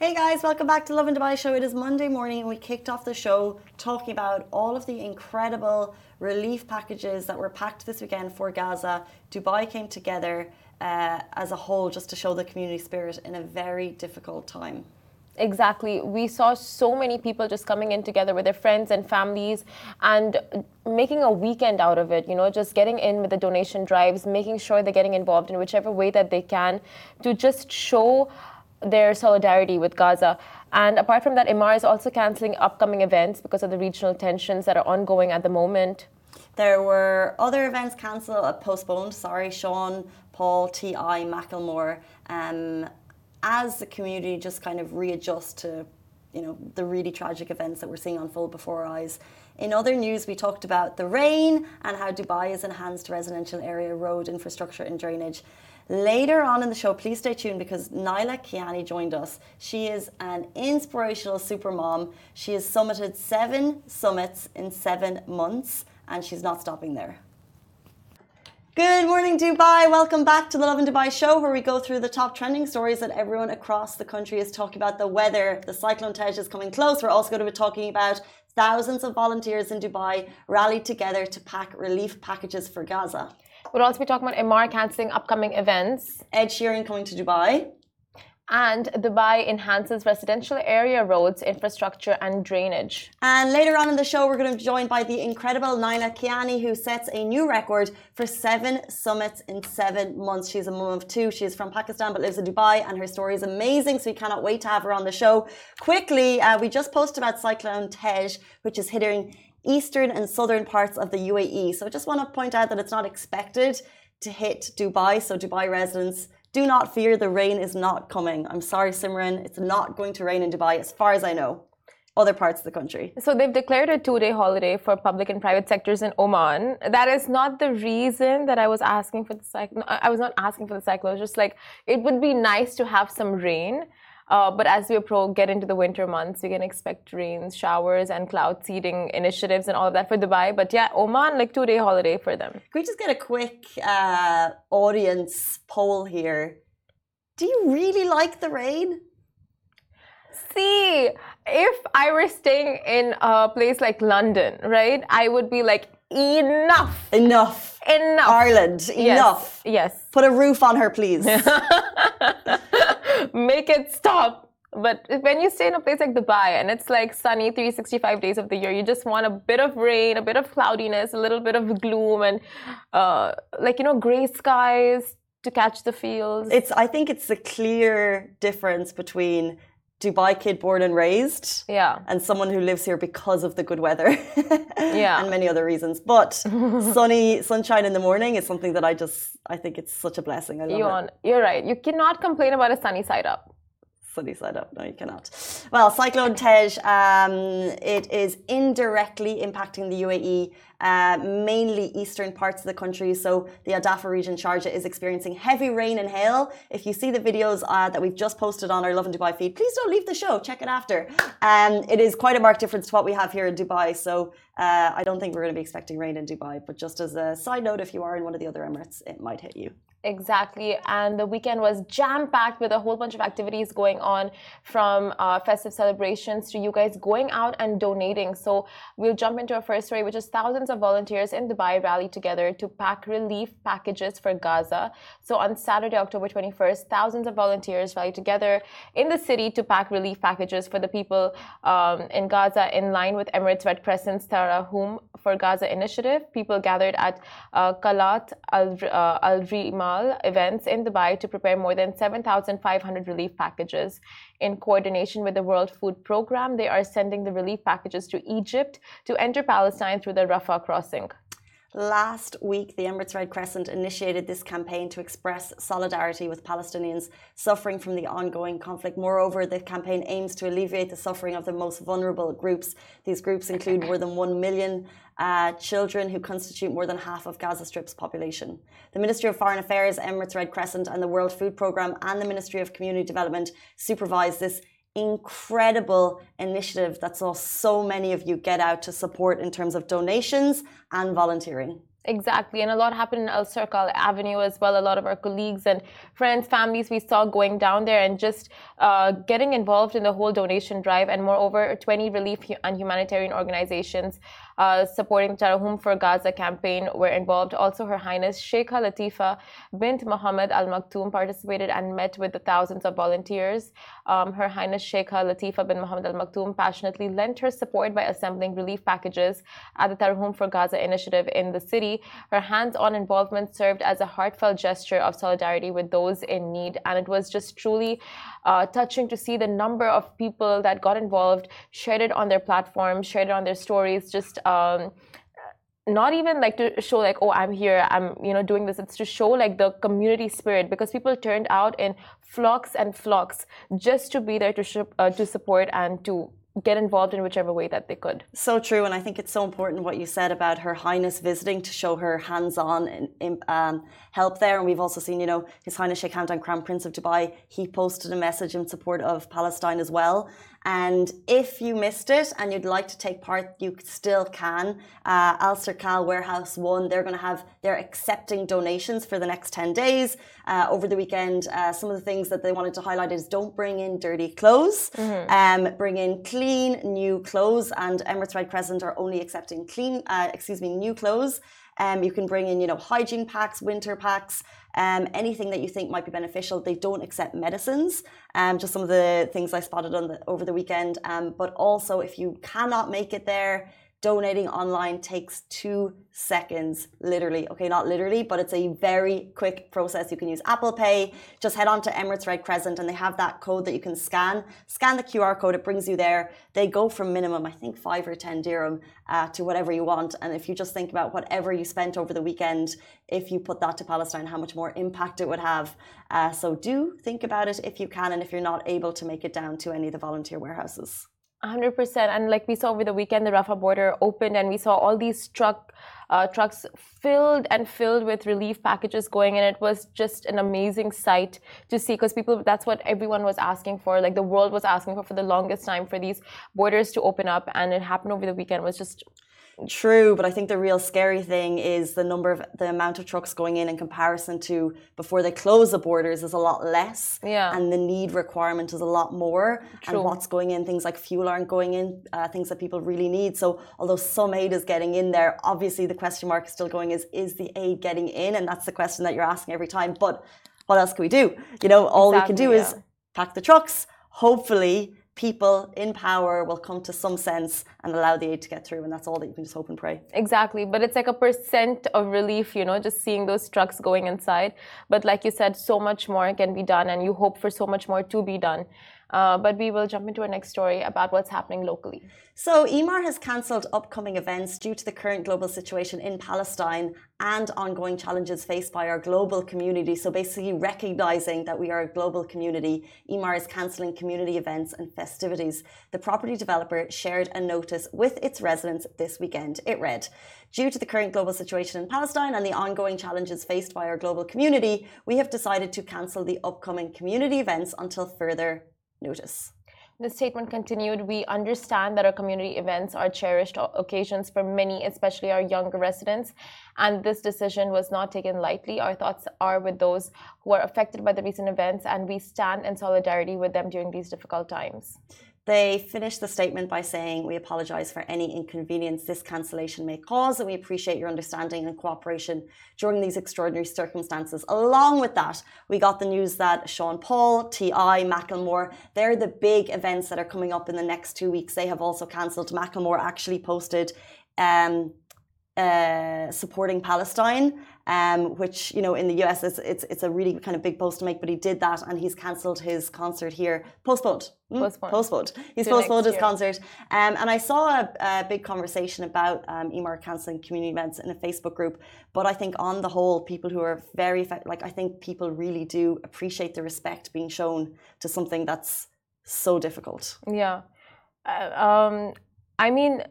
Hey guys, welcome back to Lovin Dubai show. It is Monday morning and we kicked off the show talking about all of the incredible relief packages that were packed this weekend for Gaza. Dubai came together uh, as a whole just to show the community spirit in a very difficult time. Exactly. We saw so many people just coming in together with their friends and families and making a weekend out of it, you know, just getting in with the donation drives, making sure they're getting involved in whichever way that they can to just show their solidarity with Gaza. And apart from that, Emaar is also cancelling upcoming events because of the regional tensions that are ongoing at the moment. There were other events cancelled, uh, postponed. Sorry, Sean, Paul, T.I., Macklemore. Um, as the community just kind of readjusts to, you know, the really tragic events that we're seeing unfold before our eyes. In other news, we talked about the rain and how Dubai has enhanced residential area road infrastructure and drainage. Later on in the show, please stay tuned because Naila Kiani joined us. She is an inspirational super mom. She has summited seven summits in seven months and she's not stopping there. Good morning, Dubai. Welcome back to the Lovin Dubai show, where we go through the top trending stories that everyone across the country is talking about. The weather, the cyclone Tej is coming close. We're also going to be talking about thousands of volunteers in Dubai rallied together to pack relief packages for Gaza. We'll also be talking about Emaar cancelling upcoming events. Ed Sheeran coming to Dubai. And Dubai enhances residential area roads, infrastructure, and drainage. And later on in the show, we're going to be joined by the incredible Naila Kiani, who sets a new record for seven summits in seven months. She's a mum of two. She's from Pakistan but lives in Dubai, and her story is amazing. So we cannot wait to have her on the show. Quickly, uh, we just posted about Cyclone Tej, which is hitting eastern and southern parts of the UAE. So I just want to point out that it's not expected to hit Dubai. So Dubai residents, do not fear the rain is not coming. I'm sorry, Simran, it's not going to rain in Dubai as far as I know. Other parts of the country. So they've declared a two-day holiday for public and private sectors in Oman. That is not the reason that I was asking for the cyclone. I was not asking for the cyclone. Just like it would be nice to have some rain. Uh, but as we approach, get into the winter months, we can expect rains, showers, and cloud seeding initiatives and all of that for Dubai. But yeah, Oman, like two day holiday for them. Can we just get a quick uh, audience poll here? Do you really like the rain? See, if I were staying in a place like London, right, I would be like, enough. Enough. Enough. Ireland, enough. Yes. Put a roof on her, please. Make it stop. But when you stay in a place like Dubai and it's like sunny 365 days of the year, you just want a bit of rain, a bit of cloudiness, a little bit of gloom, and uh, like, you know, gray skies to catch the feels. It's. I think it's a clear difference between Dubai kid born and raised. Yeah. And someone who lives here because of the good weather. yeah. And many other reasons. But sunny sunshine in the morning is something that I just I think it's such a blessing. I love you it. You're right. You cannot complain about a sunny side up. Sunny side up. No, you cannot. Well, Cyclone Tej, um, it is indirectly impacting the UAE uh, mainly eastern parts of the country. So the Al Dhafra region, Sharjah, is experiencing heavy rain and hail. If you see the videos uh, that we've just posted on our Lovin Dubai feed, please don't leave the show. Check it after. Um, it is quite a marked difference to what we have here in Dubai. So uh, I don't think we're going to be expecting rain in Dubai. But just as a side note, if you are in one of the other Emirates, it might hit you. Exactly. And the weekend was jam packed with a whole bunch of activities going on from uh, festive celebrations to you guys going out and donating. So we'll jump into our first story, which is thousands of volunteers in Dubai rallied together to pack relief packages for Gaza. So on Saturday, October 21st, thousands of volunteers rallied together in the city to pack relief packages for the people um, in Gaza in line with Emirates Red Crescent's Tarahum for Gaza initiative. People gathered at uh, Qalaat Al, uh, Al events in Dubai to prepare more than 7,500 relief packages. In coordination with the World Food Programme, they are sending the relief packages to Egypt to enter Palestine through the Rafah crossing. Last week, the Emirates Red Crescent initiated this campaign to express solidarity with Palestinians suffering from the ongoing conflict. Moreover, the campaign aims to alleviate the suffering of the most vulnerable groups. These groups include more than 1 million uh, children who constitute more than half of Gaza Strip's population. The Ministry of Foreign Affairs, Emirates Red Crescent, and the World Food Programme and the Ministry of Community Development supervise this incredible initiative that saw so many of you get out to support in terms of donations and volunteering. Exactly, and a lot happened in Alserkal Avenue as well. A lot of our colleagues and friends, families we saw going down there and just uh, getting involved in the whole donation drive. And moreover, 20 relief and humanitarian organizations uh, supporting the Tarahum for Gaza campaign were involved. Also, Her Highness Sheikha Latifa bint Mohammed Al Maktoum participated and met with the thousands of volunteers. Um, Her Highness Sheikha Latifa bint Mohammed Al Maktoum passionately lent her support by assembling relief packages at the Tarahum for Gaza initiative in the city. Her hands on involvement served as a heartfelt gesture of solidarity with those in need, and it was just truly uh, touching to see the number of people that got involved, shared it on their platforms, shared it on their stories, just um, not even like to show like oh i'm here i'm you know doing this. It's to show like the community spirit because people turned out in flocks and flocks just to be there to uh, to support and to get involved in whichever way that they could. So true, and I think it's so important what you said about Her Highness visiting to show her hands-on um, help there. And we've also seen, you know, His Highness Sheikh Hamdan, Crown Prince of Dubai, he posted a message in support of Palestine as well. And if you missed it and you'd like to take part, you still can. Uh, Alserkal Warehouse One, they're going to have, they're accepting donations for the next 10 days. Uh, over the weekend, uh, some of the things that they wanted to highlight is don't bring in dirty clothes, mm-hmm. um, bring in clean, new clothes. And Emirates Red Crescent are only accepting clean, uh, excuse me, new clothes. Um, you can bring in, you know, hygiene packs, winter packs, um, anything that you think might be beneficial. They don't accept medicines. Um, just some of the things I spotted on the, over the weekend. Um, but also, if you cannot make it there, donating online takes two seconds, literally. Okay, not literally, but it's a very quick process. You can use Apple Pay. Just head on to Emirates Red Crescent and they have that code that you can scan. Scan the QR code, it brings you there. They go from minimum, I think, five or 10 dirham uh, to whatever you want. And if you just think about whatever you spent over the weekend, if you put that to Palestine, how much more impact it would have. Uh, so do think about it if you can and if you're not able to make it down to any of the volunteer warehouses. 100% and like we saw over the weekend the rafah border opened and we saw all these truck uh, trucks filled and filled with relief packages going and it was just an amazing sight to see because people that's what everyone was asking for. Like the world was asking for for the longest time for these borders to open up. And it happened over the weekend. It was just True, but I think the real scary thing is the number of the amount of trucks going in in comparison to before they close the borders is a lot less. Yeah. And the need requirement is a lot more. True. And what's going in, things like fuel aren't going in, uh, things that people really need. So although some aid is getting in there, obviously the question mark is still going is is the aid getting in? And that's the question that you're asking every time. But what else can we do? You know, all exactly, we can do yeah. is pack the trucks. Hopefully people in power will come to some sense and allow the aid to get through. And that's all that you can just hope and pray. Exactly. But it's like a percent of relief, you know, just seeing those trucks going inside. But like you said, so much more can be done, and you hope for so much more to be done. Uh, but we will jump into our next story about what's happening locally. So, Emaar has cancelled upcoming events due to the current global situation in Palestine and ongoing challenges faced by our global community. So, basically, recognizing that we are a global community, Emaar is cancelling community events and festivities. The property developer shared a notice with its residents this weekend. It read, Due to the current global situation in Palestine and the ongoing challenges faced by our global community, we have decided to cancel the upcoming community events until further notice. The statement continued We understand that our community events are cherished occasions for many, especially our younger residents, and this decision was not taken lightly. Our thoughts are with those who are affected by the recent events, and we stand in solidarity with them during these difficult times. They finished the statement by saying, We apologise for any inconvenience this cancellation may cause, and we appreciate your understanding and cooperation during these extraordinary circumstances. Along with that, we got the news that Sean Paul, T.I., Macklemore, they're the big events that are coming up in the next two weeks. They have also cancelled. Macklemore actually posted um, uh, supporting Palestine um, which you know in the US it's, it's it's a really kind of big post to make. But he did that, and he's cancelled his concert here, postponed. Mm? Postponed. Postponed. He's to postponed his concert. Um, and I saw a, a big conversation about um, Emaar cancelling community events in a Facebook group. But I think on the whole, people who are very like I think people really do appreciate the respect being shown to something that's so difficult. Yeah. Uh, um, I mean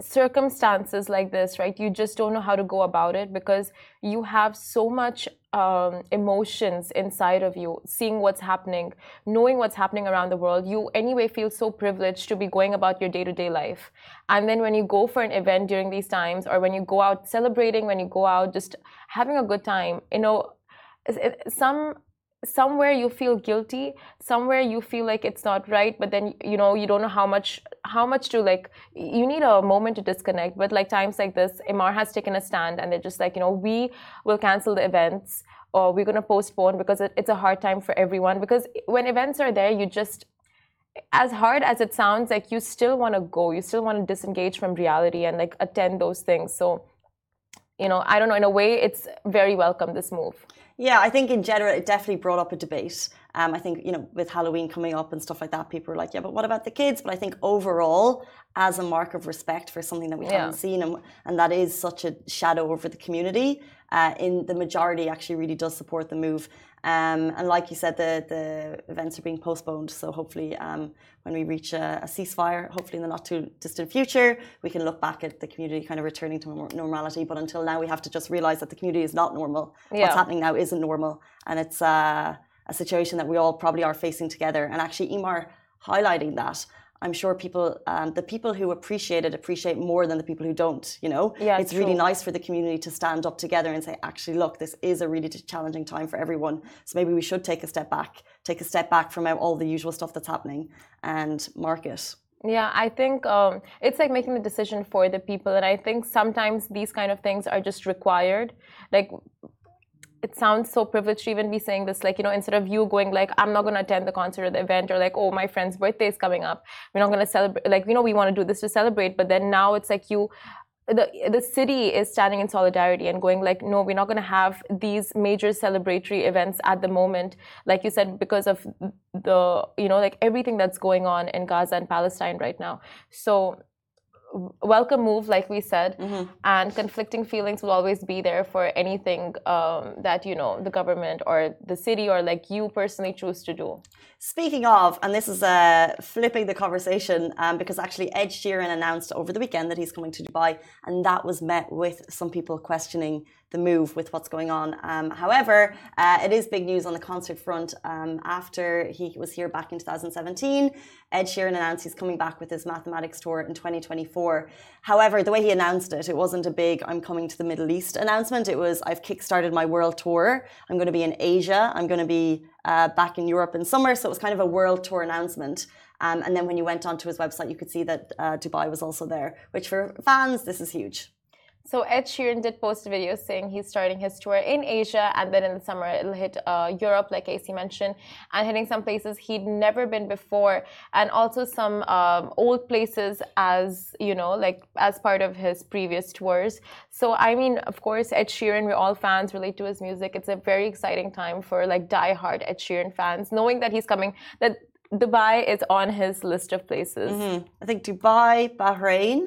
circumstances like this, right, you just don't know how to go about it because you have so much um, emotions inside of you, seeing what's happening, knowing what's happening around the world. You anyway feel so privileged to be going about your day to day life. And then when you go for an event during these times, or when you go out celebrating, when you go out just having a good time, you know, some somewhere you feel guilty somewhere you feel like it's not right but then you know you don't know how much how much to like you need a moment to disconnect. But like times like this Emaar has taken a stand and they're just like you know we will cancel the events or we're going to postpone because it, it's a hard time for everyone. Because when events are there you just as hard as it sounds like you still want to go you still want to disengage from reality and like attend those things. So you know i don't know in a way it's very welcome this move yeah, I think in general it definitely brought up a debate. Um, I think you know with Halloween coming up and stuff like that, people were like, yeah, but what about the kids? But I think overall, as a mark of respect for something that we yeah. haven't seen, and, and that is such a shadow over the community, uh, in the majority actually really does support the move. Um, and like you said, the, the events are being postponed. So hopefully, um, when we reach a, a, ceasefire, hopefully in the not too distant future, we can look back at the community kind of returning to normality. But until now, we have to just realize that the community is not normal. Yeah. What's happening now isn't normal. And it's uh, a situation that we all probably are facing together. And actually, Emaar highlighting that. I'm sure people, um, the people who appreciate it, appreciate more than the people who don't. You know, yeah, it's true. really nice for the community to stand up together and say, actually, look, this is a really challenging time for everyone. So maybe we should take a step back, take a step back from all the usual stuff that's happening, and mark it. Yeah, I think um, it's like making the decision for the people, and I think sometimes these kind of things are just required. Like it sounds so privileged to even be saying this like you know instead of you going like i'm not going to attend the concert or the event or like oh my friend's birthday is coming up. We're not going to celebrate like you know we want to do this to celebrate but then now it's like you the the city is standing in solidarity and going like no we're not going to have these major celebratory events at the moment. Like you said because of the you know like everything that's going on in Gaza and Palestine right now. So welcome move, like we said, mm-hmm. and conflicting feelings will always be there for anything um, that you know the government or the city or like you personally choose to do. Speaking of, and this is uh, flipping the conversation um, because actually Ed Sheeran announced over the weekend that he's coming to Dubai, and that was met with some people questioning the move with what's going on. Um, however, uh, it is big news on the concert front. Um, after he was here back in 2017, Ed Sheeran announced he's coming back with his mathematics tour in 2024. However, the way he announced it, it wasn't a big I'm coming to the Middle East announcement. It was I've kickstarted my world tour. I'm going to be in Asia. I'm going to be uh, back in Europe in summer. So it was kind of a world tour announcement. Um, and then when you went onto his website, you could see that uh, Dubai was also there, which for fans, this is huge. So Ed Sheeran did post a video saying he's starting his tour in Asia, and then in the summer it'll hit uh, Europe, like AC mentioned, and hitting some places he'd never been before, and also some um, old places as you know, like as part of his previous tours. So I mean, of course, Ed Sheeran, we're all fans, relate to his music. It's a very exciting time for like die-hard Ed Sheeran fans, knowing that he's coming. That Dubai is on his list of places. Mm-hmm. I think Dubai, Bahrain.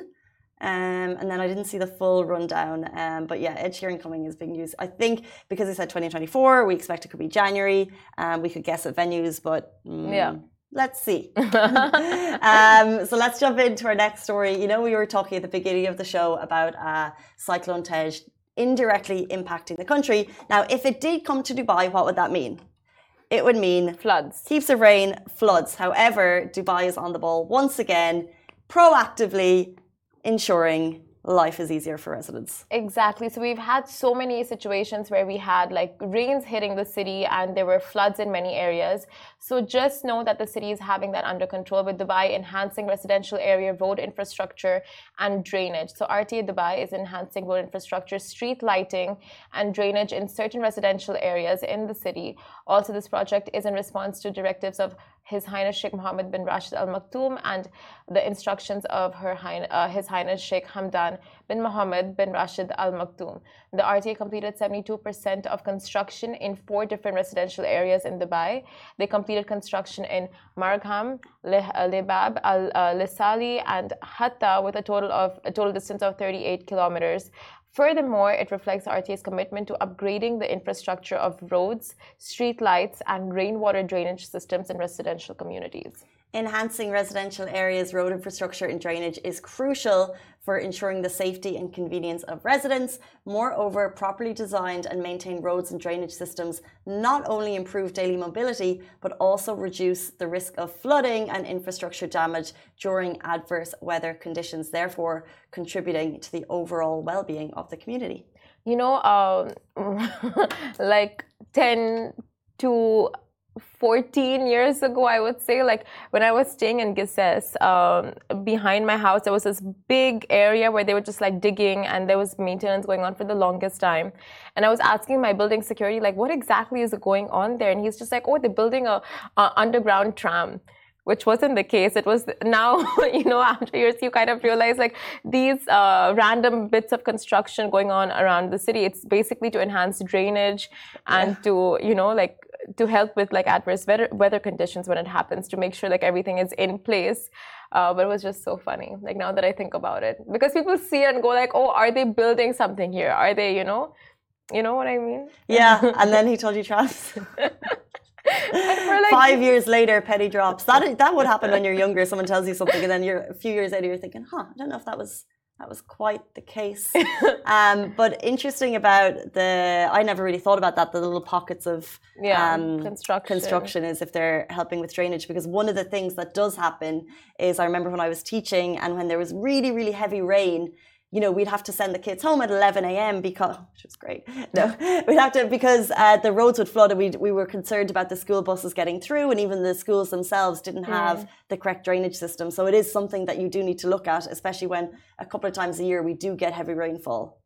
Um, and then I didn't see the full rundown. Um, but yeah, Ed Sheeran coming is big news. I think because they said 2024, we expect it could be January. Um, we could guess at venues, but mm, yeah. Let's see. um, so let's jump into our next story. You know, we were talking at the beginning of the show about uh, Cyclone Tej indirectly impacting the country. Now, if it did come to Dubai, what would that mean? It would mean floods, heaps of rain, floods. However, Dubai is on the ball once again, proactively ensuring life is easier for residents. Exactly. So we've had so many situations where we had like rains hitting the city and there were floods in many areas. So just know that the city is having that under control with Dubai enhancing residential area road infrastructure and drainage. So RTA Dubai is enhancing road infrastructure, street lighting and drainage in certain residential areas in the city. Also this project is in response to directives of his Highness Sheikh Mohammed bin Rashid Al Maktoum and the instructions of Her Highness, uh, His Highness Sheikh Hamdan bin Mohammed bin Rashid Al Maktoum. The RTA completed 72% of construction in four different residential areas in Dubai. They completed construction in Margham, Lehbab, Al uh, Lisaili, and Hatta with a total of a total distance of 38 kilometers. Furthermore, it reflects RTA's commitment to upgrading the infrastructure of roads, street lights, and rainwater drainage systems in residential communities. Enhancing residential areas' road infrastructure and drainage is crucial for ensuring the safety and convenience of residents. Moreover, properly designed and maintained roads and drainage systems not only improve daily mobility, but also reduce the risk of flooding and infrastructure damage during adverse weather conditions, therefore contributing to the overall well being of the community. You know, um, like 10 to 14 years ago, I would say, like when I was staying in Gizes, um, behind my house, there was this big area where they were just like digging and there was maintenance going on for the longest time. And I was asking my building security, like, what exactly is going on there? And he's just like, oh, they're building a, a underground tram which wasn't the case. It was now, you know, after years, you kind of realize like these uh, random bits of construction going on around the city. It's basically to enhance drainage and yeah. to, you know, like to help with like adverse weather, weather conditions when it happens to make sure like everything is in place. Uh, but it was just so funny like now that i think about it. Because people see it and go like oh are they building something here? Are they you know? You know what i mean? Yeah and then he told you trust like, Five years later, petty drops. That that would happen when you're younger. Someone tells you something, and then you're a few years later, you're thinking, "Huh, I don't know if that was that was quite the case. um, but interesting about the, I never really thought about that, the little pockets of yeah, um, construction. construction is if they're helping with drainage. Because one of the things that does happen is I remember when I was teaching and when there was really, really heavy rain, you know, we'd have to send the kids home at 11 a.m. because, which was great. No, we'd have to, because uh, the roads would flood and we, we were concerned about the school buses getting through and even the schools themselves didn't have mm. the correct drainage system. So it is something that you do need to look at, especially when a couple of times a year we do get heavy rainfall.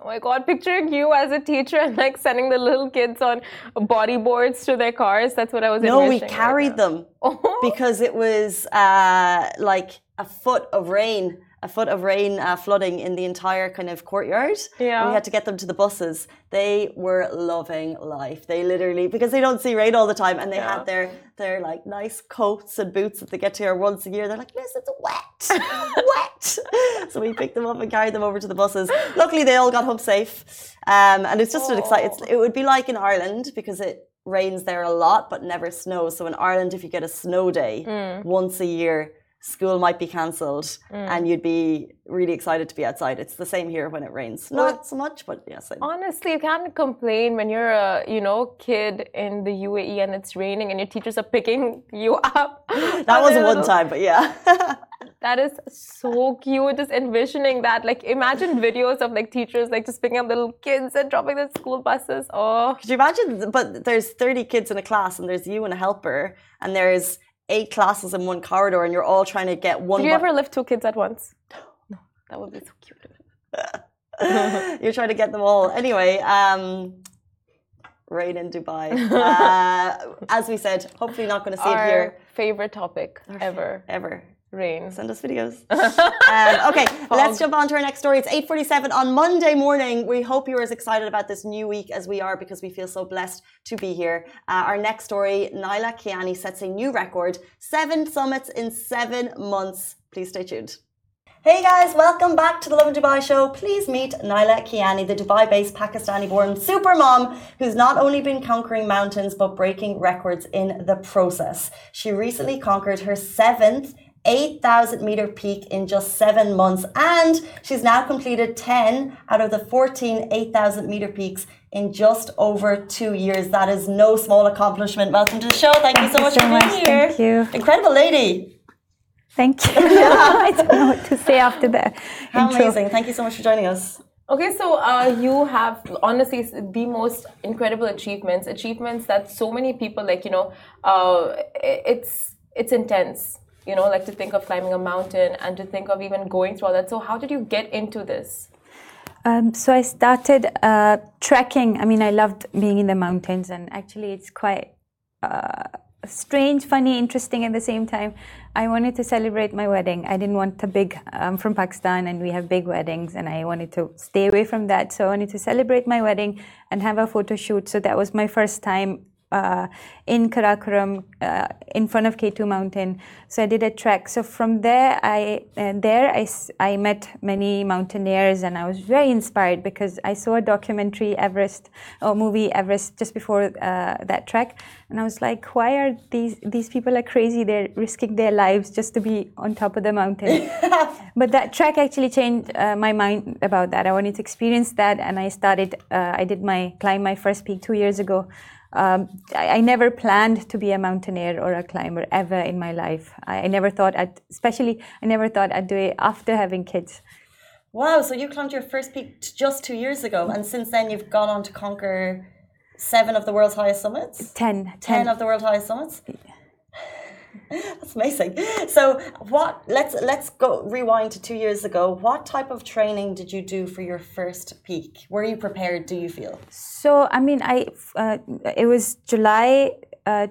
Oh my god, picturing you as a teacher and like sending the little kids on bodyboards to their cars. That's what I was No, we carried right them because it was uh, like a foot of rain a foot of rain uh, flooding in the entire kind of courtyard. Yeah. we had to get them to the buses. They were loving life. They literally because they don't see rain all the time, and they yeah. had their their like nice coats and boots that they get to here once a year. They're like, "Miss, it's wet, wet." so we picked them up and carried them over to the buses. Luckily, they all got home safe. Um, and it's just Aww. an exciting. It would be like in Ireland because it rains there a lot, but never snows. So in Ireland, if you get a snow day mm. once a year school might be cancelled mm. and you'd be really excited to be outside. It's the same here when it rains. Well, Not so much, but yes. Honestly, you can't complain when you're a you know kid in the UAE and it's raining and your teachers are picking you up. that was one time, but yeah. that is so cute. Just envisioning that. Like imagine videos of like teachers like just picking up little kids and dropping the school buses. Oh. Could you imagine? But there's 30 kids in a class and there's you and a helper and there's eight classes in one corridor and you're all trying to get one. Do you ever lift two kids at once? No, no. that would be so cute. you're trying to get them all. Anyway, um, rain in Dubai. Uh, as we said, hopefully not going to see Our it here. Favorite topic ever. Ever. Rain. Send us videos. um, okay, let's jump on to our next story. It's 8.47 on Monday morning. We hope you're as excited about this new week as we are because we feel so blessed to be here. Uh, our next story, Naila Kiani sets a new record. Seven summits in seven months. Please stay tuned. Hey guys, welcome back to the Lovin Dubai show. Please meet Naila Kiani, the Dubai based Pakistani born super mom who's not only been conquering mountains but breaking records in the process. She recently conquered her seventh 8,000 meter peak in just seven months. And she's now completed 10 out of the 14 8,000 meter peaks in just over two years. That is no small accomplishment. Welcome to the show. Thank, Thank you so much so for being here. Thank you. Incredible lady. Thank you. I don't know what to say after that. How intro. amazing. Thank you so much for joining us. Okay, so uh, you have honestly the most incredible achievements, achievements that so many people like. You know, uh, it's it's intense you know, like to think of climbing a mountain and to think of even going through all that. So, how did you get into this? Um, so I started uh, trekking. I mean, I loved being in the mountains, and actually, it's quite uh, strange, funny, interesting at the same time. I wanted to celebrate my wedding. I didn't want a big. I'm from Pakistan, and we have big weddings, and I wanted to stay away from that. So I wanted to celebrate my wedding and have a photo shoot. So that was my first time uh, in Karakoram uh, in front of K2 Mountain. So I did a trek. So from there, I uh, there I, I met many mountaineers, and I was very inspired because I saw a documentary Everest or movie Everest just before uh, that trek, and I was like, why are these these people are crazy? They're risking their lives just to be on top of the mountain. but that trek actually changed uh, my mind about that. I wanted to experience that, and I started. Uh, I did my climb my first peak two years ago um, I, I, never planned to be a mountaineer or a climber ever in my life. I, I, never thought I'd, especially, I never thought I'd do it after having kids. Wow, so you climbed your first peak just two years ago, and since then you've gone on to conquer seven of the world's highest summits? Ten. Ten, ten. of the world's highest summits? That's amazing. So, what? Let's let's go rewind to two years ago. What type of training did you do for your first peak? Were you prepared? Do you feel? So, I mean, I uh, it was July uh,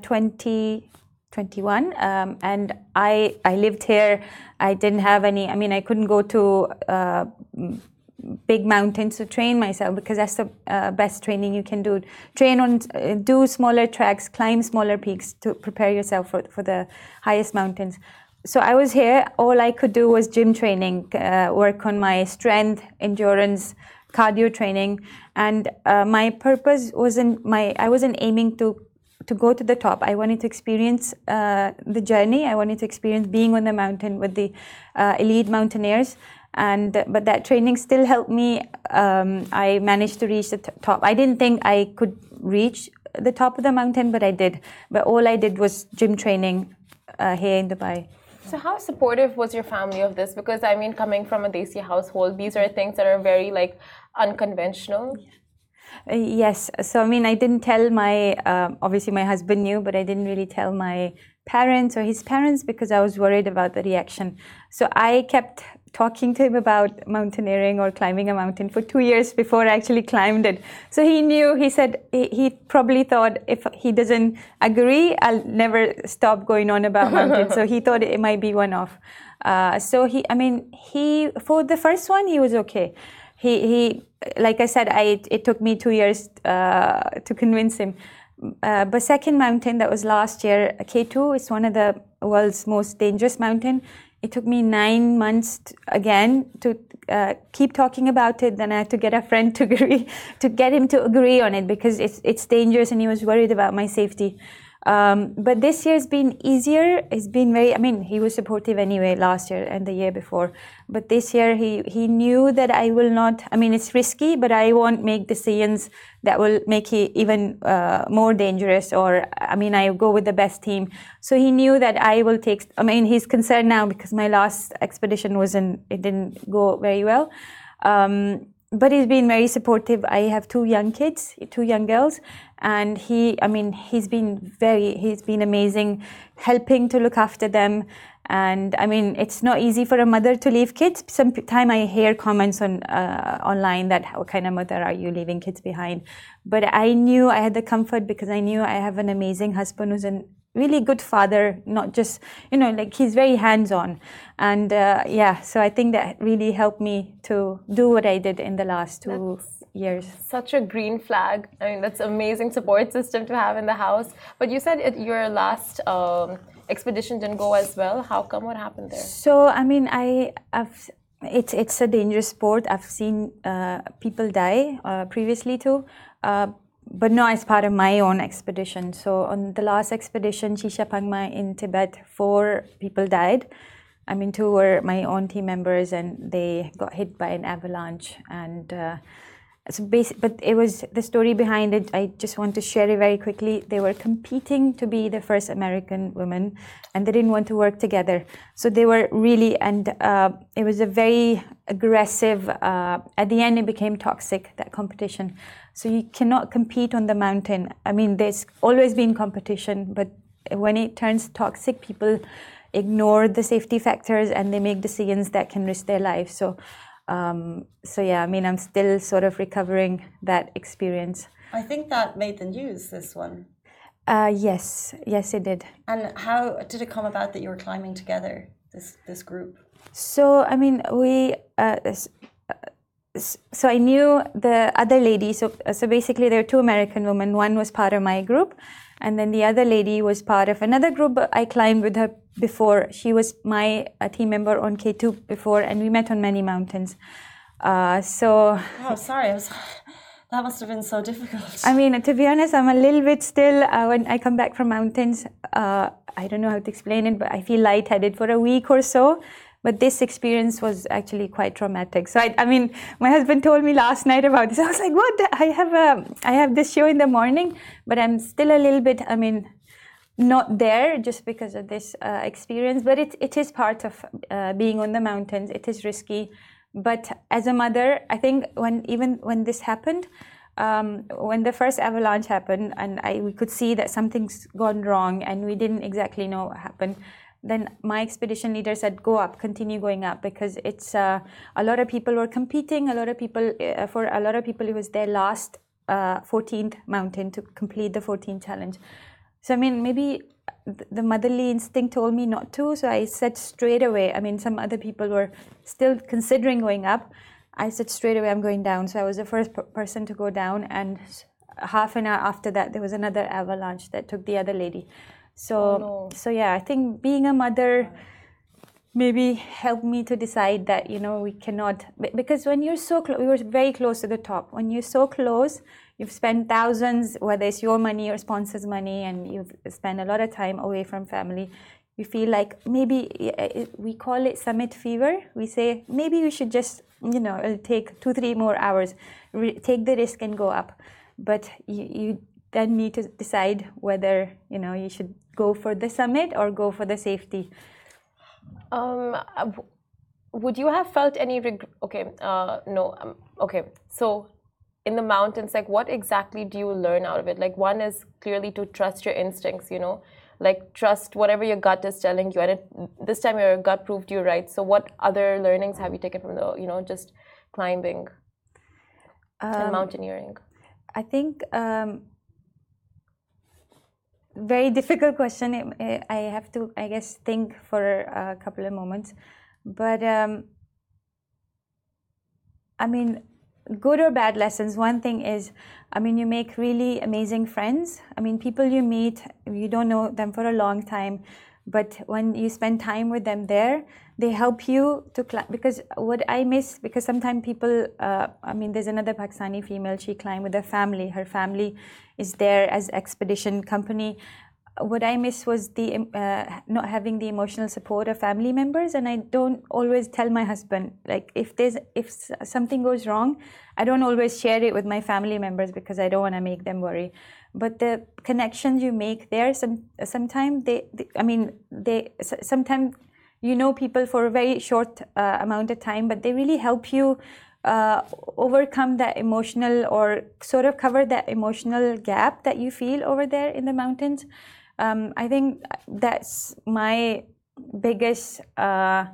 um, and I I lived here. I didn't have any. I mean, I couldn't go to. Uh, big mountains to train myself because that's the uh, best training you can do. Train on, uh, do smaller tracks, climb smaller peaks to prepare yourself for, for the highest mountains. So I was here. All I could do was gym training, uh, work on my strength, endurance, cardio training, and uh, my purpose wasn't my. I wasn't aiming to to go to the top. I wanted to experience uh, the journey. I wanted to experience being on the mountain with the uh, elite mountaineers and but that training still helped me um, i managed to reach the top. I didn't think i could reach the top of the mountain but i did. But all i did was gym training uh, here in dubai. So how supportive was your family of this? Because i mean coming from a desi household these are things that are very like unconventional. Uh, yes. So i mean i didn't tell my uh, obviously my husband knew but i didn't really tell my parents or his parents because i was worried about the reaction. So i kept talking to him about mountaineering or climbing a mountain for two years before I actually climbed it. So he knew, he said, he, probably thought if he doesn't agree, I'll never stop going on about mountains. so he thought it might be one off. Uh, so he, I mean, he, for the first one, he was okay. He, he like I said, I, it took me two years uh, to convince him. Uh, but second mountain that was last year, K2 is one of the world's most dangerous mountain it took me nine months to, again to uh, keep talking about it. Then I had to get a friend to agree, to get him to agree on it because it's it's dangerous, and he was worried about my safety. Um, but this year's been easier. It's been very. I mean, he was supportive anyway last year and the year before. But this year, he he knew that I will not. I mean, it's risky, but I won't make decisions that will make it even uh, more dangerous. Or I mean, I go with the best team. So he knew that I will take. I mean, he's concerned now because my last expedition wasn't. It didn't go very well. Um, but he's been very supportive. I have two young kids, two young girls, and he, I mean, he's been very, he's been amazing, helping to look after them. And I mean, it's not easy for a mother to leave kids. Sometimes I hear comments on uh, online that what kind of mother are you leaving kids behind? But I knew I had the comfort because I knew I have an amazing husband who's an really good father, not just, you know, like he's very hands on. And uh, yeah, so I think that really helped me to do what I did in the last two that's years. Such a green flag. I mean, that's amazing support system to have in the house. But you said it, your last um, expedition didn't go as well. How come? What happened there? So, I mean, I, have it's it's a dangerous sport. I've seen uh, people die uh, previously too. Uh, but no, as part of my own expedition. So on the last expedition, Shisha Pangma in Tibet, four people died. I mean, two were my own team members, and they got hit by an avalanche. And uh, so, basic, but it was the story behind it. I just want to share it very quickly. They were competing to be the first American women, and they didn't want to work together. So they were really, and uh, it was a very aggressive. Uh, at the end, it became toxic that competition. So you cannot compete on the mountain. I mean, there's always been competition, but when it turns toxic, people ignore the safety factors and they make decisions that can risk their life. So, um, so yeah, I mean, I'm still sort of recovering that experience. I think that made the news. This one. Uh, yes, yes, it did. And how did it come about that you were climbing together? This this group. So I mean, we uh, so I knew the other lady. So, so basically, there were two American women. One was part of my group, And then the other lady was part of another group. I climbed with her before. She was my uh, team member on K2 before, and we met on many mountains. Uh, so. Oh, sorry. I was. That must have been so difficult. I mean, to be honest, I'm a little bit still. Uh, when I come back from mountains, uh, I don't know how to explain it, but I feel lightheaded for a week or so. But this experience was actually quite traumatic. So I, I mean, my husband told me last night about this. I was like, "What? I have a, I have this show in the morning, but I'm still a little bit. I mean, not there just because of this uh, experience. But it, it is part of uh, being on the mountains. It is risky but as a mother, I think when even when this happened, um, when the first avalanche happened, and I, we could see that something's gone wrong, and we didn't exactly know what happened. Then my expedition leader said, "Go up, continue going up, because it's uh, a lot of people were competing. A lot of people, uh, for a lot of people, it was their last uh, 14th mountain to complete the 14th challenge. So I mean, maybe the motherly instinct told me not to. So I said straight away. I mean, some other people were still considering going up. I said straight away, I'm going down. So I was the first person to go down. And half an hour after that, there was another avalanche that took the other lady. So, oh, no. so yeah, I think being a mother maybe helped me to decide that you know we cannot because when you're so close, we were very close to the top. When you're so close, you've spent thousands, whether it's your money or sponsors' money, and you've spent a lot of time away from family. You feel like maybe we call it summit fever. We say maybe we should just, you know, uh, take two, three more hours, take the risk and go up. But you, you then need to decide whether, you know, you should go for the summit or go for the safety. Um, uh, would you have felt any regret? Okay, uh, no. Um, okay, so in the mountains like what exactly do you learn out of it like one is clearly to trust your instincts you know like trust whatever your gut is telling you and it, this time your gut proved you right so what other learnings have you taken from the you know just climbing um, and mountaineering i think um, very difficult question i have to i guess think for a couple of moments but um, i mean good or bad lessons. One thing is, I mean, you make really amazing friends. I mean, people you meet, you don't know them for a long time, but when you spend time with them there, they help you to climb. Because what I miss, because sometimes people, uh, I mean, there's another Pakistani female, she climbed with her family. Her family is there as expedition company what I miss was the uh, not having the emotional support of family members, and I don't always tell my husband. Like if there's if something goes wrong, I don't always share it with my family members because I don't want to make them worry. But the connections you make there, some sometimes they, they, I mean, they sometimes you know people for a very short uh, amount of time, but they really help you uh, overcome that emotional or sort of cover that emotional gap that you feel over there in the mountains um, I think that's my biggest. Uh,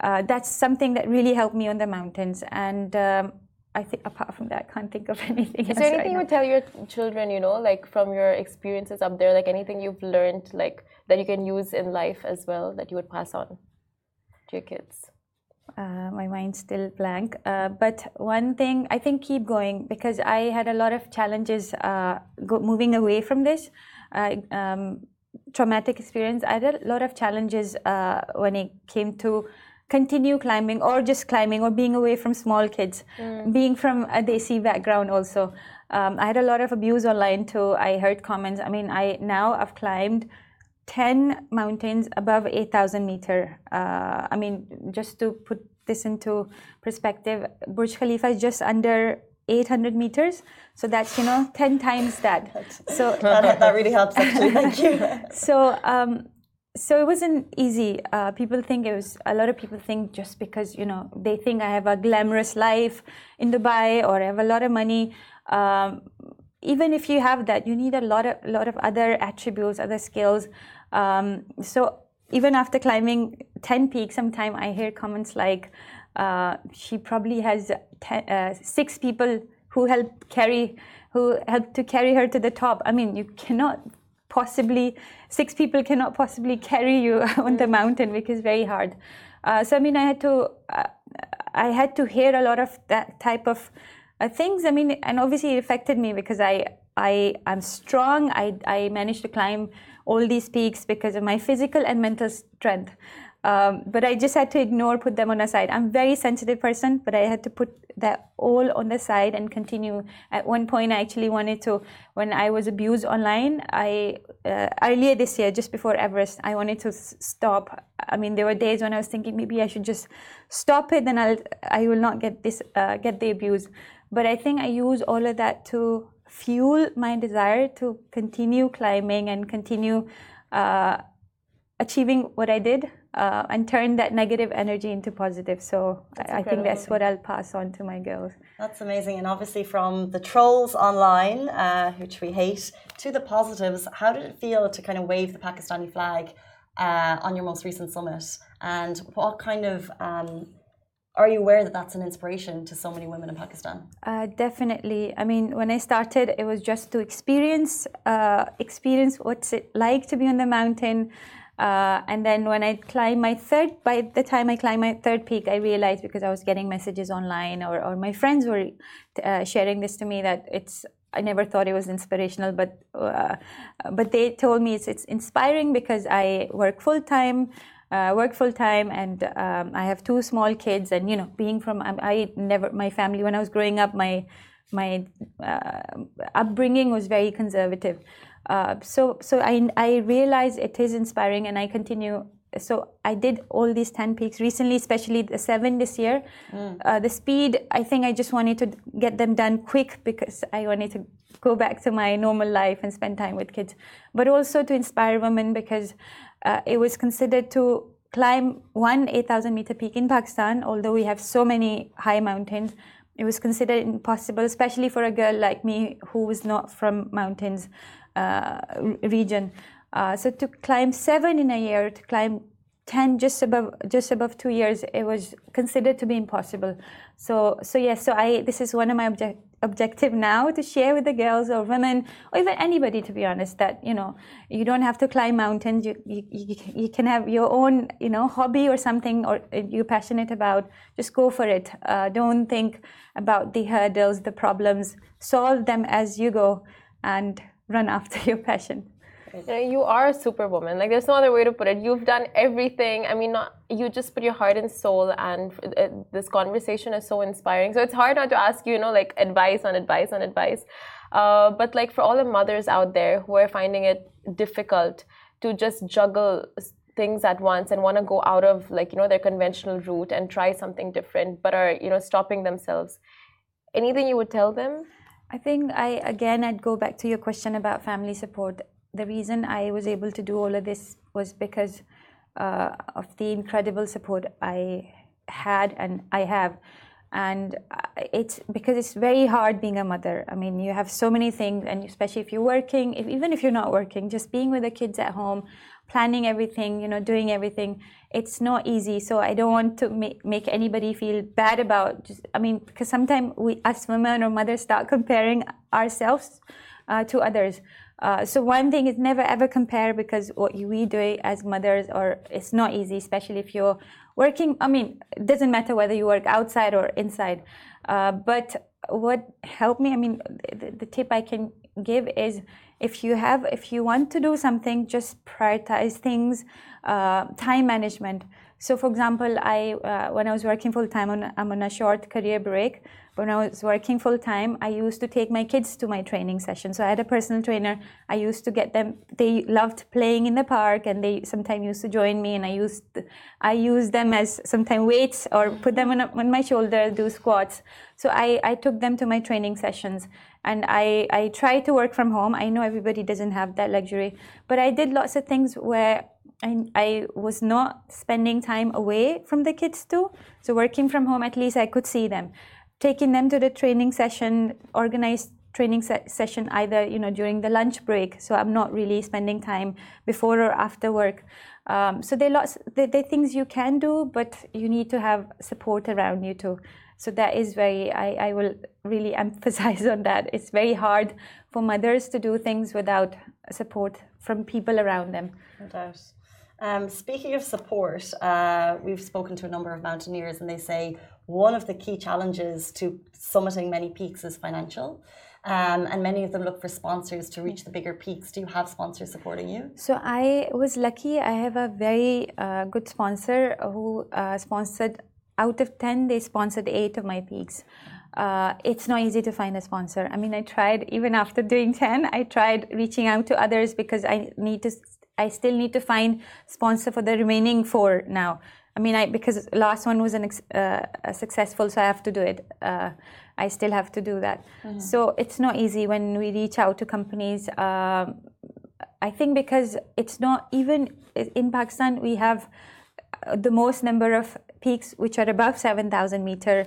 uh, that's something that really helped me on the mountains, and um, I think apart from that, I can't think of anything. Is there anything right you would tell your children, you know, like from your experiences up there, like anything you've learned, like that you can use in life as well, that you would pass on to your kids? Uh, my mind's still blank. Uh, but one thing, I think keep going because I had a lot of challenges uh, go, moving away from this uh, um, traumatic experience. I had a lot of challenges uh, when it came to continue climbing or just climbing or being away from small kids, mm. being from a Desi background also. Um, I had a lot of abuse online too. I heard comments. I mean, I now I've climbed 10 mountains above 8,000 meter. Uh, I mean, just to put this into perspective, Burj Khalifa is just under 800 meters so that's you know 10 times that so that, that really helps actually thank you so um, so it wasn't easy. Uh, people think it was a lot of people think just because you know they think i have a glamorous life in dubai or i have a lot of money. Um, even if you have that you need a lot of lot of other attributes other skills. Um, so even after climbing 10 peaks sometime i hear comments like uh, she probably has ten, uh, six people who help carry, who help to carry her to the top. I mean, you cannot possibly six people cannot possibly carry you on the mountain because it's very hard. Uh, so I mean, I had to uh, I had to hear a lot of that type of uh, things. I mean, and obviously it affected me because I I am strong. I, I managed to climb all these peaks because of my physical and mental strength. Um, but I just had to ignore, put them on the side. I'm a very sensitive person, but I had to put that all on the side and continue. At one point, I actually wanted to, when I was abused online, I uh, earlier this year, just before Everest, I wanted to stop. I mean, there were days when I was thinking maybe I should just stop it, then I'll I will not get this uh, get the abuse. But I think I use all of that to fuel my desire to continue climbing and continue uh, achieving what I did uh, and turn that negative energy into positive. So I, I think that's what I'll pass on to my girls. That's amazing. And obviously, from the trolls online, uh, which we hate, to the positives, how did it feel to kind of wave the Pakistani flag uh, on your most recent summit? And what kind of um, are you aware that that's an inspiration to so many women in Pakistan? Uh, definitely. I mean, when I started, it was just to experience uh, experience what's it like to be on the mountain. Uh, and then when I climbed my third, by the time I climbed my third peak, I realized because I was getting messages online or, or my friends were uh, sharing this to me that it's. I never thought it was inspirational, but uh, but they told me it's it's inspiring because I work full time uh, work full time and um, I have two small kids. And you know, being from I never my family when I was growing up, my my uh, upbringing was very conservative. Uh, so so I I realize it is inspiring, and I continue. So I did all these ten peaks recently, especially the seven this year. Mm. Uh, the speed, I think I just wanted to get them done quick because I wanted to go back to my normal life and spend time with kids, but also to inspire women because uh, it was considered to climb one 8,000 meter peak in Pakistan, although we have so many high mountains. It was considered impossible, especially for a girl like me who was not from mountains region. Uh, so to climb seven in a year, to climb 10 just above just above two years it was considered to be impossible. So so yes so i this is one of my object, objective now to share with the girls or women or even anybody to be honest that you know you don't have to climb mountains. You you, you can have your own you know hobby or something or you're passionate about just go for it. Uh, don't think about the hurdles the problems. Solve them as you go. And run after your passion you, are a superwoman. Like there's no other way to put it. You've done everything. I mean, not you just put your heart and soul, and uh, this conversation is so inspiring. So it's hard not to ask you, you know, like advice on advice on advice. Uh, but like for all the mothers out there who are finding it difficult to just juggle things at once and want to go out of like you know their conventional route and try something different, but are you know stopping themselves. Anything you would tell them? I think I again I'd go back to your question about family support the reason I was able to do all of this was because uh, of the incredible support I had and I have. And uh, it's because it's very hard being a mother. I mean, you have so many things, and especially if you're working, if, even if you're not working, just being with the kids at home, planning everything, you know, doing everything, it's not easy. So I don't want to make, make anybody feel bad about. Just, I mean, because sometimes we, as women or mothers, start comparing ourselves uh, to others. Uh, so one thing is never ever compare because what we do as mothers or it's not easy, especially if you're working. I mean, it doesn't matter whether you work outside or inside. Uh, but what helped me, I mean, the, the, tip I can give is if you have, if you want to do something, just prioritize things, uh, time management. So, for example, I uh, when I was working full time, on, I'm on a short career break. When I was working full time, I used to take my kids to my training session. So I had a personal trainer. I used to get them. They loved playing in the park, and they sometimes used to join me. And I used I used them as sometimes weights or put them on, on my shoulder, do squats. So I, I took them to my training sessions and I, I try to work from home. I know everybody doesn't have that luxury, but I did lots of things where I, I was not spending time away from the kids too. So working from home, at least I could see them. Taking them to the training session, organized training se- session either you know during the lunch break so i'm not really spending time before or after work. Um, so there are lots there, there are things you can do but you need to have support around you too. So that is very I, I will really emphasize on that. It's very hard for mothers to do things without support from people around them. No doubt. Um, speaking of support, uh, we've spoken to a number of mountaineers, and they say one of the key challenges to summiting many peaks is financial. um, and many of them look for sponsors to reach the bigger peaks. Do you have sponsors supporting you? So I was lucky. I have a very uh, good sponsor who uh, sponsored. Out of ten, they sponsored eight of my peaks. Uh, it's not easy to find a sponsor. I mean, I tried even after doing ten. I tried reaching out to others because I need to. I still need to find sponsor for the remaining four now. I mean, I because last one was an ex- uh, successful, so I have to do it. Uh, I still have to do that. So it's not easy when we reach out to companies. Um, I think because it's not even in Pakistan, we have uh, the most number of peaks which are above 7,000 meter.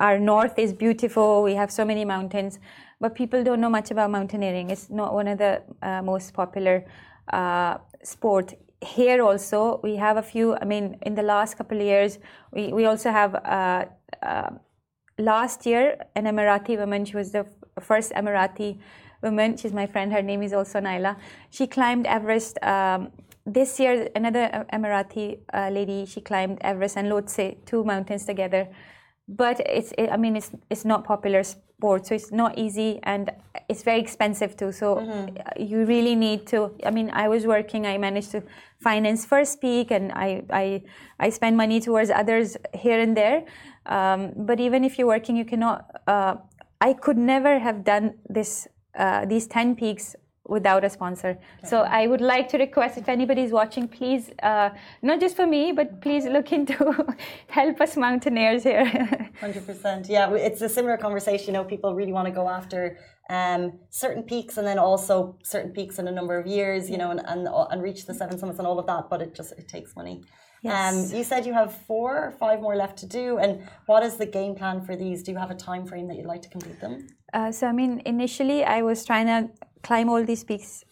Our north is beautiful. We have so many mountains, but people don't know much about mountaineering. It's not one of the uh, most popular uh, sport. Here also, we have a few. I mean, in the last couple of years, we, we also have. Uh, uh, last year, an Emirati woman, she was the first Emirati woman. She's my friend. Her name is also Naila. She climbed Everest. Um, this year, another uh, Emirati uh, lady, she climbed Everest and Lhotse, two mountains together. But it's, it, I mean, it's it's not popular sport, so it's not easy and it's very expensive too. So you really need to. I mean, I was working. I managed to finance First Peak, and I I I spend money towards others here and there. Um, but even if you're working, you cannot. Uh, I could never have done this uh, these ten peaks without a sponsor. So I would like to request if anybody is watching, please, uh, not just for me, but please look into help us mountaineers here. Hundred percent. Yeah, it's a similar conversation. You know, people really want to go after um, certain peaks, and then also certain peaks in a number of years. You know, and and, and reach the seven summits and all of that. But it just it takes money. Yes. Um, you said you have four or five more left to do, and what is the game plan for these? Do you have a time frame that you'd like to complete them? Uh, so I mean, initially I was trying to climb all these peaks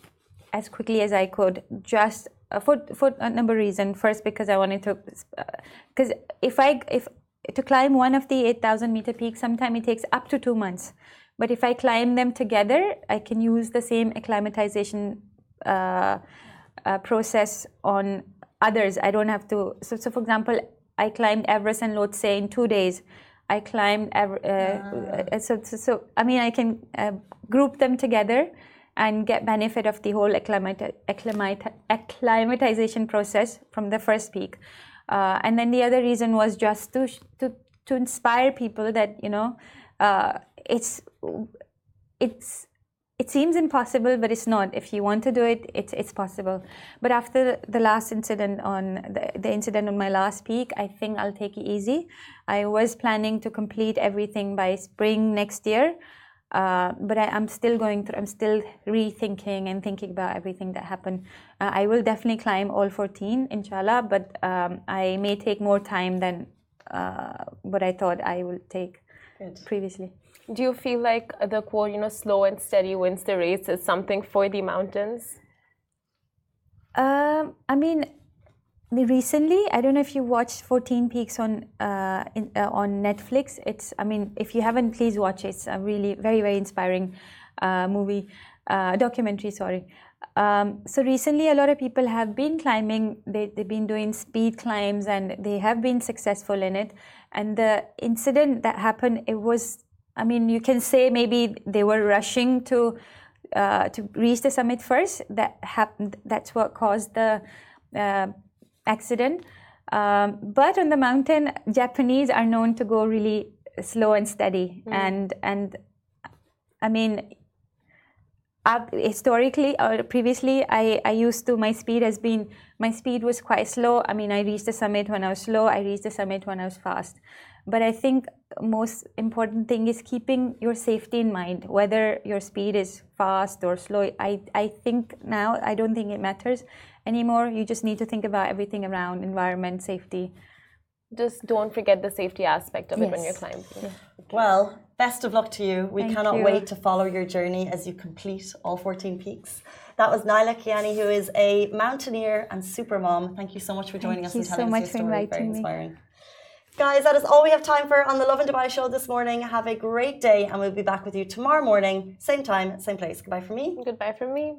as quickly as I could, just uh, for for a number of reasons. First, because I wanted to, because if I if to climb one of the eight thousand meter peaks, sometimes it takes up to two months. But if I climb them together, I can use the same acclimatization uh, uh, process on others. I don't have to. So, so for example, I climbed Everest and Lhotse in two days. I climbed. Ever, uh, uh, so, so, so, I mean, I can uh, group them together and get benefit of the whole acclimati- acclimati- acclimatization process from the first peak. Uh, and then the other reason was just to to to inspire people that you know uh, it's it's it seems impossible, but it's not. If you want to do it, it's it's possible. But after the last incident on the, the incident on my last peak, I think I'll take it easy. I was planning to complete everything by spring next year, uh, but I, I'm still going through. I'm still rethinking and thinking about everything that happened. Uh, I will definitely climb all 14, inshallah, but um, I may take more time than uh, what I thought I would take Good. previously. Do you feel like the quote, you know, slow and steady wins the race is something for the mountains? Um, I mean, recently, I don't know if you watched 14 Peaks on uh, in, uh, on Netflix. It's, I mean, if you haven't, please watch it. It's a really very very inspiring uh, movie, uh, documentary. Sorry. Um, so recently, a lot of people have been climbing. They they've been doing speed climbs and they have been successful in it. And the incident that happened, it was. I mean, you can say maybe they were rushing to uh, to reach the summit first. That happened. That's what caused the uh, accident. Um, but on the mountain, Japanese are known to go really slow and steady. And and I mean, up historically or previously, I, I used to my speed has been my speed was quite slow. I mean, I reached the summit when I was slow. I reached the summit when I was fast. But I think most important thing is keeping your safety in mind, whether your speed is fast or slow. I, I think now I don't think it matters anymore. You just need to think about everything around environment, safety. Just don't forget the safety aspect of it when you're climbing. Well, best of luck to you. We Thank cannot you. wait to follow your journey as you complete all 14 peaks. That was Naila Kiani, who is a mountaineer and super mom. Thank you so much for joining us Thank you and so much us for your. Very inviting me. inspiring. Guys, that is all we have time for on the Love and Dubai show this morning. Have a great day, and we'll be back with you tomorrow morning, same time, same place. Goodbye from me. Goodbye from me.